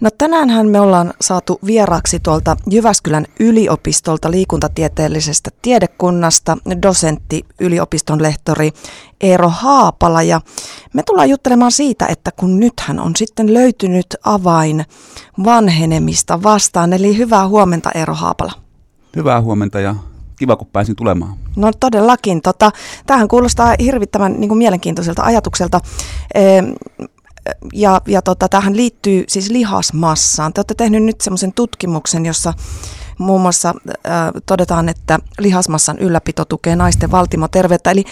No tänäänhän me ollaan saatu vieraaksi tuolta Jyväskylän yliopistolta liikuntatieteellisestä tiedekunnasta dosentti, yliopiston lehtori Eero Haapala ja me tullaan juttelemaan siitä, että kun nythän on sitten löytynyt avain vanhenemista vastaan, eli hyvää huomenta Eero Haapala. Hyvää huomenta ja kiva kun pääsin tulemaan. No todellakin. Tota, tämähän kuulostaa hirvittävän niin kuin mielenkiintoiselta ajatukselta ja, ja tota, tähän liittyy siis lihasmassaan. Te olette tehnyt nyt semmoisen tutkimuksen, jossa muun muassa äh, todetaan, että lihasmassan ylläpito tukee naisten valtimoterveyttä. Eli,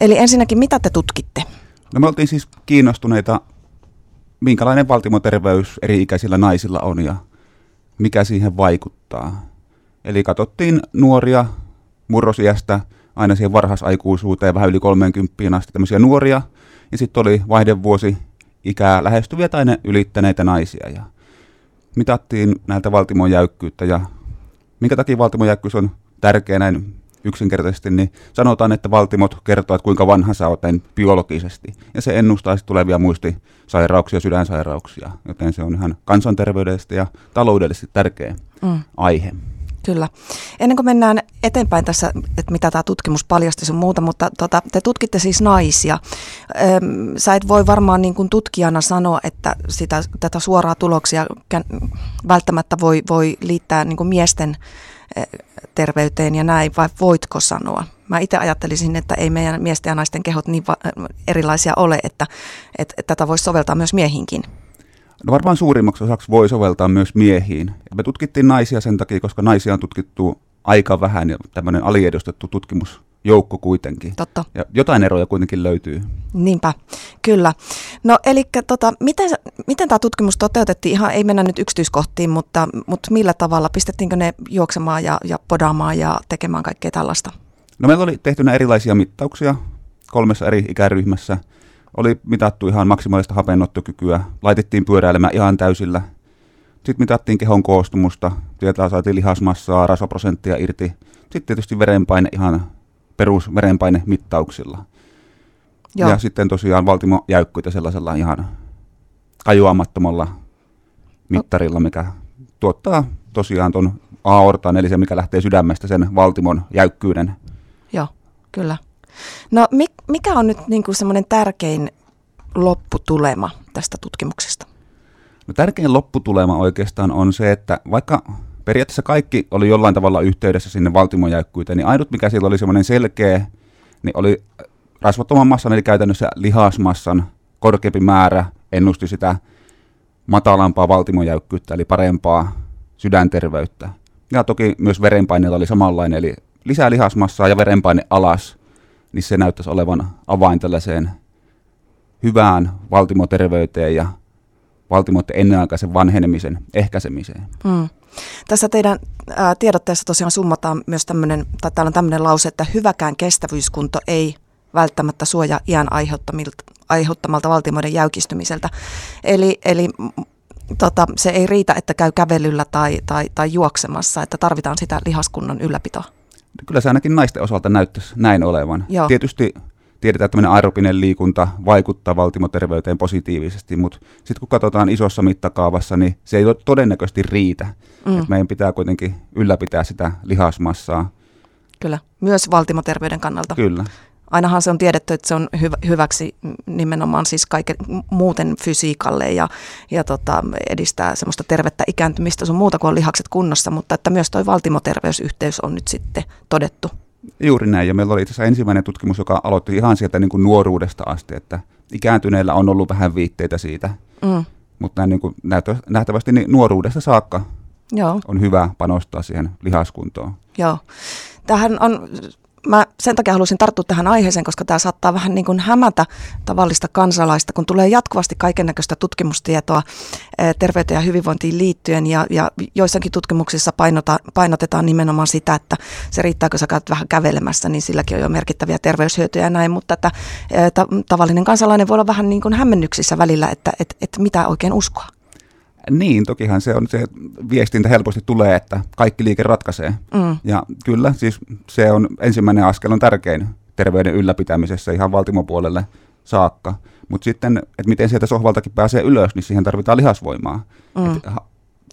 eli ensinnäkin, mitä te tutkitte? No me oltiin siis kiinnostuneita, minkälainen valtimoterveys eri-ikäisillä naisilla on ja mikä siihen vaikuttaa. Eli katsottiin nuoria murrosiästä aina siihen varhaisaikuisuuteen, vähän yli 30 asti tämmöisiä nuoria. Ja sitten oli vaihdevuosi ikää lähestyviä tai ne ylittäneitä naisia. Ja mitattiin näiltä valtimon jäykkyyttä ja minkä takia valtimon jäykkyys on tärkeä näin yksinkertaisesti, niin sanotaan, että valtimot kertoo, että kuinka vanha sä oot biologisesti. Ja se ennustaa tulevia muistisairauksia, sydänsairauksia, joten se on ihan kansanterveydellisesti ja taloudellisesti tärkeä mm. aihe. Kyllä. Ennen kuin mennään eteenpäin tässä, että mitä tämä tutkimus paljasti sun muuta, mutta tota, te tutkitte siis naisia. Öm, sä et voi varmaan niin kuin tutkijana sanoa, että sitä, tätä suoraa tuloksia välttämättä voi, voi liittää niin kuin miesten terveyteen ja näin, vai voitko sanoa? Mä itse ajattelisin, että ei meidän miesten ja naisten kehot niin va- erilaisia ole, että, että, että tätä voisi soveltaa myös miehinkin. No varmaan suurimmaksi osaksi voi soveltaa myös miehiin. Me tutkittiin naisia sen takia, koska naisia on tutkittu aika vähän ja tämmöinen aliedustettu tutkimusjoukko kuitenkin. Totta. Ja jotain eroja kuitenkin löytyy. Niinpä, kyllä. No eli tota, miten, miten tämä tutkimus toteutettiin? Ihan ei mennä nyt yksityiskohtiin, mutta, mutta millä tavalla? Pistettiinkö ne juoksemaan ja, ja podaamaan ja tekemään kaikkea tällaista? No meillä oli tehty erilaisia mittauksia kolmessa eri ikäryhmässä – oli mitattu ihan maksimaalista hapenottokykyä, laitettiin pyöräilemään ihan täysillä. Sitten mitattiin kehon koostumusta, tietää saatiin lihasmassaa, rasvaprosenttia irti. Sitten tietysti verenpaine ihan perusverenpaine mittauksilla. Joo. Ja sitten tosiaan valtimojäykkyitä sellaisella ihan kajuamattomalla mittarilla, mikä tuottaa tosiaan tuon aortan, eli se mikä lähtee sydämestä sen valtimon jäykkyyden. Joo, kyllä. No mikä on nyt niin semmoinen tärkein lopputulema tästä tutkimuksesta? No, tärkein lopputulema oikeastaan on se, että vaikka periaatteessa kaikki oli jollain tavalla yhteydessä sinne valtimojäykkyyteen, niin ainut mikä siellä oli semmoinen selkeä, niin oli rasvattoman massan, eli käytännössä lihasmassan korkeampi määrä ennusti sitä matalampaa valtimojäykkyyttä, eli parempaa sydänterveyttä. Ja toki myös verenpaineella oli samanlainen, eli lisää lihasmassaa ja verenpaine alas, niin se näyttäisi olevan avain tällaiseen hyvään valtimoterveyteen ja valtimoiden ennenaikaisen vanhenemisen ehkäisemiseen. Mm. Tässä teidän ää, tiedotteessa tosiaan summataan myös tämmöinen, tai täällä on tämmöinen lause, että hyväkään kestävyyskunto ei välttämättä suoja iän aiheuttamalta valtimoiden jäykistymiseltä. Eli, eli tota, se ei riitä, että käy kävelyllä tai, tai, tai juoksemassa, että tarvitaan sitä lihaskunnon ylläpitoa. Kyllä se ainakin naisten osalta näyttäisi näin olevan. Joo. Tietysti tiedetään, että tämmöinen aerobinen liikunta vaikuttaa valtimoterveyteen positiivisesti, mutta sitten kun katsotaan isossa mittakaavassa, niin se ei todennäköisesti riitä. Mm. Et meidän pitää kuitenkin ylläpitää sitä lihasmassaa. Kyllä, myös valtimoterveyden kannalta. Kyllä ainahan se on tiedetty, että se on hyv- hyväksi nimenomaan siis kaiken muuten fysiikalle ja, ja tota, edistää semmoista tervettä ikääntymistä sun muuta kuin on lihakset kunnossa, mutta että myös tuo valtimoterveysyhteys on nyt sitten todettu. Juuri näin, ja meillä oli tässä ensimmäinen tutkimus, joka aloitti ihan sieltä niin kuin nuoruudesta asti, että ikääntyneillä on ollut vähän viitteitä siitä, mm. mutta niin kuin nähtävästi niin nuoruudesta saakka Joo. on hyvä panostaa siihen lihaskuntoon. Joo. Tähän on mä sen takia halusin tarttua tähän aiheeseen, koska tämä saattaa vähän niin kuin hämätä tavallista kansalaista, kun tulee jatkuvasti kaikennäköistä tutkimustietoa terveyteen ja hyvinvointiin liittyen ja, ja joissakin tutkimuksissa painota, painotetaan nimenomaan sitä, että se riittääkö sä käyt vähän kävelemässä, niin silläkin on jo merkittäviä terveyshyötyjä ja näin, mutta että ta, tavallinen kansalainen voi olla vähän niin kuin hämmennyksissä välillä, että, että, että mitä oikein uskoa. Niin, tokihan se on se viestintä helposti tulee, että kaikki liike ratkaisee. Mm. Ja kyllä, siis se on ensimmäinen askel on tärkein terveyden ylläpitämisessä ihan valtimopuolelle saakka. Mutta sitten, että miten sieltä sohvaltakin pääsee ylös, niin siihen tarvitaan lihasvoimaa. Mm. Et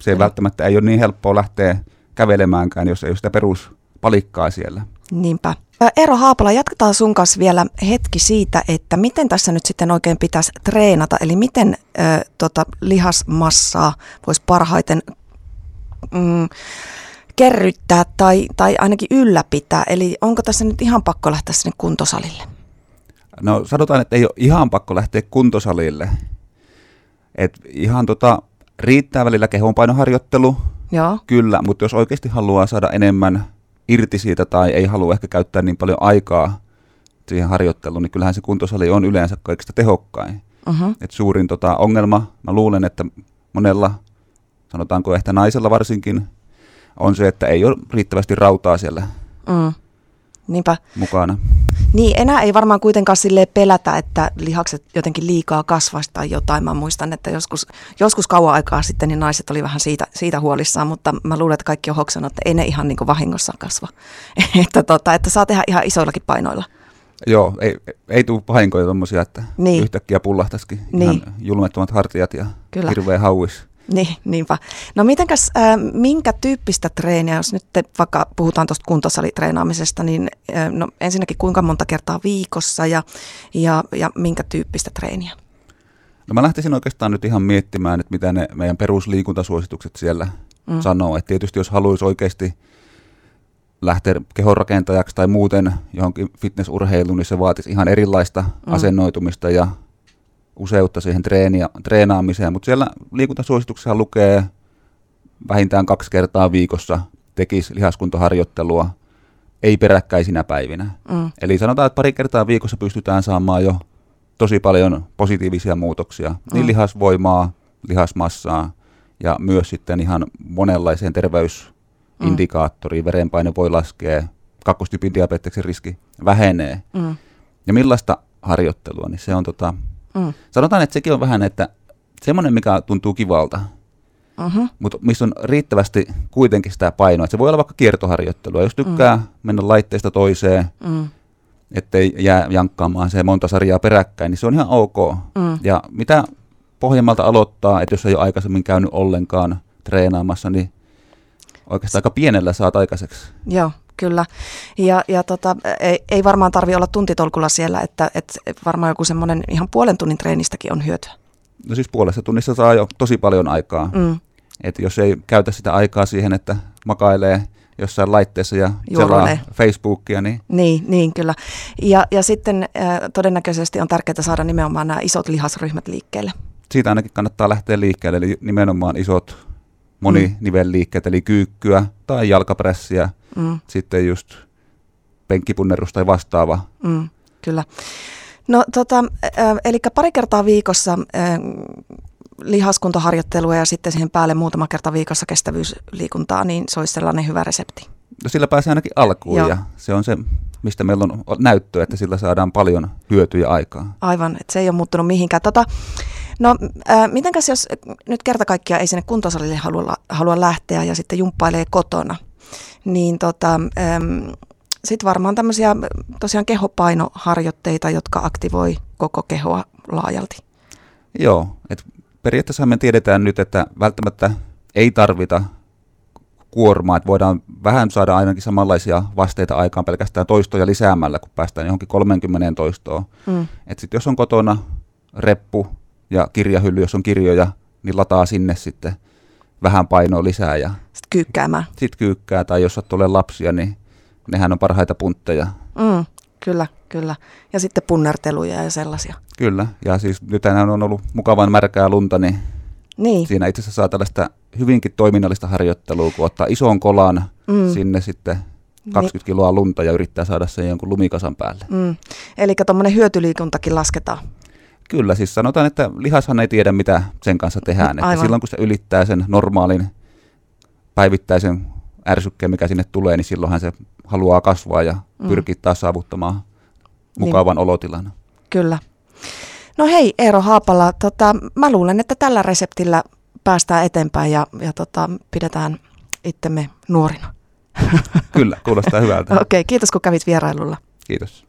se ei välttämättä ei ole niin helppoa lähteä kävelemäänkään, jos ei ole sitä peruspalikkaa siellä. Niinpä. Eero Haapola, jatketaan sun kanssa vielä hetki siitä, että miten tässä nyt sitten oikein pitäisi treenata, eli miten ö, tota, lihasmassaa voisi parhaiten mm, kerryttää tai, tai ainakin ylläpitää. Eli onko tässä nyt ihan pakko lähteä sinne kuntosalille? No sanotaan, että ei ole ihan pakko lähteä kuntosalille. Et ihan tota, riittää välillä kehonpainoharjoittelu, Joo. kyllä, mutta jos oikeasti haluaa saada enemmän irti siitä tai ei halua ehkä käyttää niin paljon aikaa siihen harjoitteluun, niin kyllähän se kuntosali on yleensä kaikista tehokkain. Uh-huh. Et suurin tota, ongelma, mä luulen, että monella, sanotaanko ehkä naisella varsinkin, on se, että ei ole riittävästi rautaa siellä Mm. Niinpä. mukana. Niin, enää ei varmaan kuitenkaan sille pelätä, että lihakset jotenkin liikaa kasvaisi tai jotain. Mä muistan, että joskus, joskus kauan aikaa sitten niin naiset oli vähän siitä, siitä huolissaan, mutta mä luulen, että kaikki on hoksannut, että ei ne ihan niin kuin vahingossa kasva. että, tota, että saa tehdä ihan isoillakin painoilla. Joo, ei, ei tule vahinkoja tuommoisia, että Niin. yhtäkkiä pullahtaisikin Niin. ihan julmettomat hartiat ja Kyllä. hirveä hauis. Niin, niinpä. No mitenkäs, äh, minkä tyyppistä treeniä, jos nyt te vaikka puhutaan tuosta kuntosalitreenaamisesta, niin äh, no ensinnäkin kuinka monta kertaa viikossa ja, ja, ja minkä tyyppistä treeniä? No mä lähtisin oikeastaan nyt ihan miettimään, että mitä ne meidän perusliikuntasuositukset siellä Mm. sanoo. Että tietysti jos haluaisi oikeasti lähteä kehonrakentajaksi tai muuten johonkin fitnessurheiluun, niin se vaatisi ihan erilaista mm. asennoitumista ja useutta siihen treenia, treenaamiseen. Mutta siellä liikuntasuosituksessa lukee vähintään kaksi kertaa viikossa tekisi lihaskuntoharjoittelua, ei peräkkäisinä päivinä. Mm. Eli sanotaan, että pari kertaa viikossa pystytään saamaan jo tosi paljon positiivisia muutoksia. Niin Mm. lihasvoimaa, lihasmassaa ja myös sitten ihan monenlaiseen terveysindikaattoriin. Verenpaine voi laskea, kakkostyypin diabeteksen riski vähenee. Mm. Ja millaista harjoittelua, niin se on tota, Mm. sanotaan, että sekin on vähän, että semmoinen, mikä tuntuu kivalta, Mm-hmm. mutta missä on riittävästi kuitenkin sitä painoa. Että se voi olla vaikka kiertoharjoittelua. Jos tykkää mm. mennä laitteesta toiseen, Mm. ettei jää jankkaamaan se monta sarjaa peräkkäin, niin se on ihan ok. Mm. Ja mitä pohjemmalta aloittaa, että jos ei ole aikaisemmin käynyt ollenkaan treenaamassa, niin oikeastaan aika pienellä saat aikaiseksi. Joo, kyllä. Ja, ja tota, ei, ei varmaan tarvi olla tuntitolkulla siellä, että, että varmaan joku semmoinen ihan puolen tunnin treenistäkin on hyötyä. No siis puolessa tunnissa saa jo tosi paljon aikaa. Mm. Että jos ei käytä sitä aikaa siihen, että makailee jossain laitteessa ja selaa Facebookia, niin Niin, niin kyllä. Ja, ja sitten äh, todennäköisesti on tärkeää saada nimenomaan nämä isot lihasryhmät liikkeelle. siitä ainakin kannattaa lähteä liikkeelle. Eli nimenomaan isot moninivelliikkeet, eli kyykkyä tai jalkapressiä, Mm, sitten just penkkipunnerus tai vastaava. mm, kyllä. No tota, äh, eli pari kertaa viikossa äh, lihaskuntoharjoittelua ja sitten siihen päälle muutama kerta viikossa kestävyysliikuntaa, niin se olisi sellainen hyvä resepti. No sillä pääsee ainakin alkuun Joo. ja se on se, mistä meillä on näyttöä, että sillä saadaan paljon hyötyjä aikaa. Aivan, että se ei ole muuttunut mihinkään. Tota, no, äh, mitenkäs jos nyt kerta kaikkiaan ei sinne kuntosalille halua, halua lähteä ja sitten jumppailee kotona, niin tota, ähm, sitten varmaan tämmöisiä tosiaan kehopainoharjoitteita, jotka aktivoi koko kehoa laajalti. Joo, että periaatteessa me tiedetään nyt, että välttämättä ei tarvita kuormaa, että voidaan vähän saada ainakin samanlaisia vasteita aikaan pelkästään toistoja lisäämällä, kun päästään johonkin 30 toistoon. Mm. Et sit jos on kotona reppu ja kirjahylly, jos on kirjoja, niin lataa sinne sitten vähän painoa lisää ja Sitten kyykkäämään. sit kyykkää. Tai jos tulee lapsia, niin nehän on parhaita puntteja. Mm, kyllä, kyllä. Ja sitten punnerteluja ja sellaisia. Kyllä, ja siis nythän on ollut mukavan märkää lunta, niin Niin, siinä itse asiassa saa tällaista hyvinkin toiminnallista harjoittelua, kun ottaa ison kolan Mm. sinne sitten 20 kiloa lunta ja yrittää saada sen jonkun lumikasan päälle. mm. eli tuommoinen hyötyliikuntakin lasketaan. Kyllä, siis sanotaan, että lihashan ei tiedä, mitä sen kanssa tehdään. Että Aivan. silloin, kun se ylittää sen normaalin päivittäisen ärsykkeen, mikä sinne tulee, niin silloinhan se haluaa kasvaa ja Mm. pyrkii taas saavuttamaan mukavan olotilan. Kyllä. No hei Eero Haapala, tota, mä luulen, että tällä reseptillä päästään eteenpäin ja, ja tota, pidetään itsemme nuorina. Kyllä, kuulostaa hyvältä. Okei, kiitos kun kävit vierailulla. Kiitos.